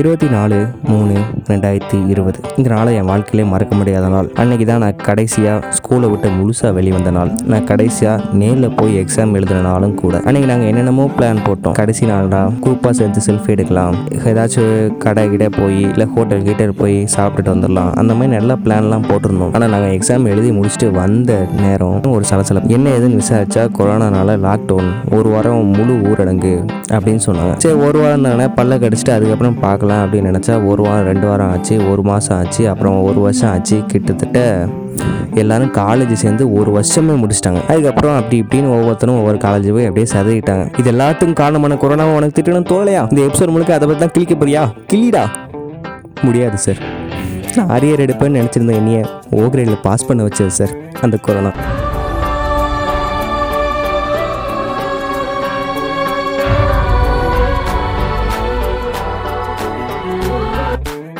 இருபத்தி நாலு மூணு ரெண்டாயிரத்தி இருபது. இந்த நாளை என் வாழ்க்கையிலே மறக்க முடியாத நாள். அன்னைக்கு தான் நான் கடைசியாக ஸ்கூலை விட்டு முழுசாக வெளிவந்த நாள். நான் கடைசியாக நேரில் போய் எக்ஸாம் எழுதின நாளும் கூட. அன்னைக்கு நாங்கள் என்னென்னமோ பிளான் போட்டோம். கடைசி நாள்டா குரூப்பாக சேர்ந்து செல்ஃபி எடுக்கலாம். ஏதாச்சும் கடை கிட்ட போய் இல்லை ஹோட்டல் கிட்ட போய் சாப்பிட்டுட்டு வந்துடலாம். அந்த மாதிரி நல்ல பிளான்லாம் போட்டிருந்தோம். ஆனால் நாங்கள் எக்ஸாம் எழுதி முடிச்சுட்டு வந்த நேரம் ஒரு சலசலம். என்ன ஏதுன்னு விசாரிச்சா கொரோனானால லாக்டவுன் ஒரு வாரம் முழு ஊரடங்கு அப்படின்னு சொன்னாங்க. சரி ஒரு வாரம் தானே பல்ல கடிச்சிட்டு அதுக்கப்புறம் பார்க்கலாம். அப்படின்னு நினச்சா ஒரு வாரம் ரெண்டு வாரம் ஆச்சு ஒரு மாதம் ஆச்சு அப்புறம் ஒரு வருஷம் ஆச்சு கிட்டத்தட்ட எல்லாரும் காலேஜ் சேர்ந்து ஒரு வருஷமே முடிச்சிட்டாங்க. அதுக்கப்புறம் அப்படி இப்படின்னு ஒவ்வொருத்தரும் ஒவ்வொரு காலேஜ் போய் அப்படியே சதவிட்டாங்க இது எல்லாத்துக்கும் காரணமான கொரோனா உனக்கு திட்டணும் தோலையா? இந்த எபிசோட் முழுக்க அதை பற்றி தான் கிளிக்க போறியா? கிளிடா முடியாது சார் நான் அரியர் எடுப்பேன்னு நினச்சிருந்தேன் என்னைய ஓ கிரேடில் பாஸ் பண்ண வச்சது சார் அந்த corona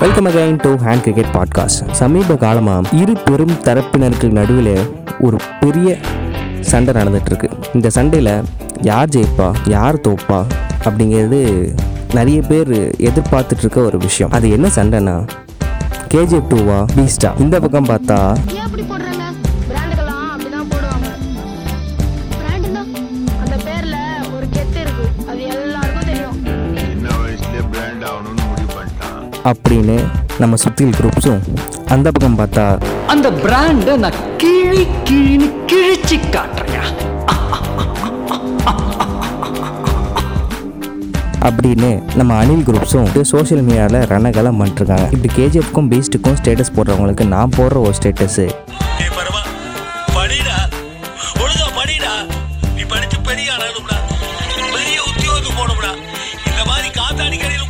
welcome again to hand cricket podcast சமீப காலமாக இரு பெரும் தரப்பினருக்கு நடுவில் ஒரு பெரிய சண்டை நடந்துகிட்ருக்கு இந்த சண்டையில் யார் ஜெயிப்பா யார் தோப்பா அப்படிங்கிறது நிறைய பேர் எதிர்பார்த்துட்ருக்க ஒரு விஷயம். அது என்ன சண்டைனா கேஜிஎஃப் டூவா பீஸ்டா இந்த பக்கம் பார்த்தா அப்படின்னு நம்ம சுத்தியல் குரூப்ஸும் அந்த பக்கம் பார்த்தா அந்த பிராண்டை நான் கிழி கிழின்னு கிழிச்சு காட்டுறேன் அப்படின்னு நம்ம அனில் குரூப்ஸும் சோஷியல் மீடியாவில் ரணகலம் பண்ணிட்டுருக்காங்க. இப்படி கேஜிஎஃப்க்கும் பீஸ்ட்டுக்கும் ஸ்டேட்டஸ் போடுறவங்களுக்கு நான் போடுற ஒரு ஸ்டேட்டஸு ஏய் பரமா படிடா. ஒழுங்கா படிடா. நீ படிச்சு பெரிய போகணும்டா. இந்த மாதிரி காத்தாடி கடையில்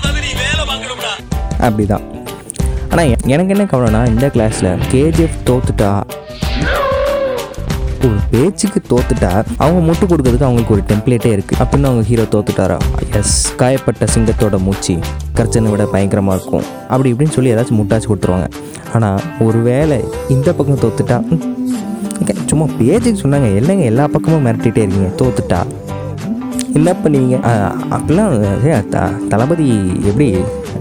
அப்படிதான். ஆனால் எனக்கு என்ன கவலைனா இந்த கிளாஸில் கேஜிஎஃப் தோத்துட்டா ஒரு பேச்சுக்கு தோத்துட்டா அவங்க முட்டு கொடுக்கறதுக்கு அவங்களுக்கு ஒரு டெம்ப்ளேட்டே இருக்குது அப்படின்னு அவங்க ஹீரோ தோத்துட்டாரா? எஸ் காயப்பட்ட சிங்கத்தோட மூச்சு கர்ச்சனை விட பயங்கரமாக இருக்கும். அப்படி இப்படின்னு சொல்லி ஏதாச்சும் முட்டாச்சு கொடுத்துருவாங்க. ஆனால் ஒரு வேளை இந்த பக்கம் தோத்துட்டா சும்மா பேச்சுக்கு சொன்னாங்க இல்லைங்க எல்லா பக்கமும் மிரட்டிகிட்டே இருக்கீங்க தோத்துட்டா? என்ன பண்ணுவீங்க? ஆ, அப்படிலாம் த தளபதி எப்படி?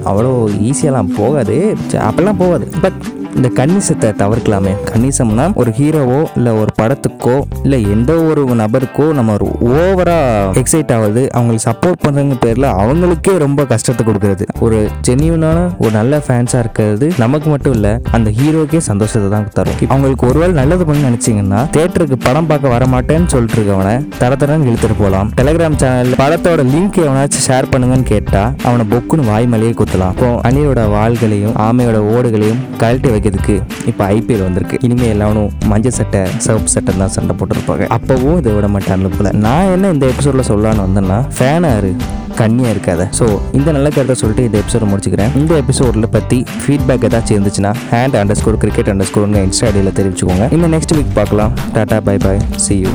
அவ்வளோ ஈஸியெல்லாம் போகாது. ச, அப்படிலாம் போகாது. பட் இந்த கன்னிசத்தை தவிர்க்கலாமே. கன்னிசம்னா ஒரு ஹீரோவோ இல்லை ஒரு படத்துக்கோ இல்லை எந்த ஒரு நபருக்கோ நம்ம ஒரு ஓவராக எக்ஸைட் ஆகுது. அவங்களுக்கு சப்போர்ட் பண்ணுறங்க பேரில் அவங்களுக்கே ரொம்ப கஷ்டத்தை கொடுக்குறது. ஒரு ஜென்யூனான ஒரு நல்ல ஃபேன்ஸாக இருக்கிறது நமக்கு மட்டும் இல்லை அந்த ஹீரோக்கே சந்தோஷத்தை தான் தரும். அவங்களுக்கு ஒருவேளை நல்லது பண்ணி நினச்சிங்கன்னா தேட்டருக்கு படம் பார்க்க வர மாட்டேன்னு சொல்லிட்டு இருக்கவனை தர தரன்னு இழுத்துட்டு போகலாம் டெலிகிராம் சேனல் படத்தோட லிங்க் எவனாச்சும் ஷேர் பண்ணுங்கன்னு கேட்டா அவனை பொக்குன்னு வாய் மேலேயே குத்தலாம். இப்போ அணியோட வாள்களையும் ஆமையோட ஓடுகளையும் கழட்டி கிடைக்கிறதுக்கு இப்போ ஐபிஎல் வந்திருக்கு. இனிமே எல்லாரும் மஞ்சள் சட்டை சிவப்பு சட்டை தான் சண்டை போட்டுருப்பாங்க. அப்போவும் இதை விட மாட்டாங்க போல. நான் என்ன இந்த எபிசோட்ல சொல்லலாம்னு வந்தேன்னா ஃபேனா இரு. கண்ணியாக இருக்காத. ஸோ இந்த நல்ல கருத்தை சொல்லிட்டு இந்த எபிசோட முடிச்சுக்கிறேன். இந்த எபிசோடில் பற்றி ஃபீட்பேக் ஏதாச்சும் இருந்துச்சுன்னா hand under score cricket under ஸ்கோர்னு Insta ஐடியில் தெரிவிச்சுக்கோங்க. இன்னும் நெக்ஸ்ட் வீக் பார்க்கலாம். Tata bye bye see you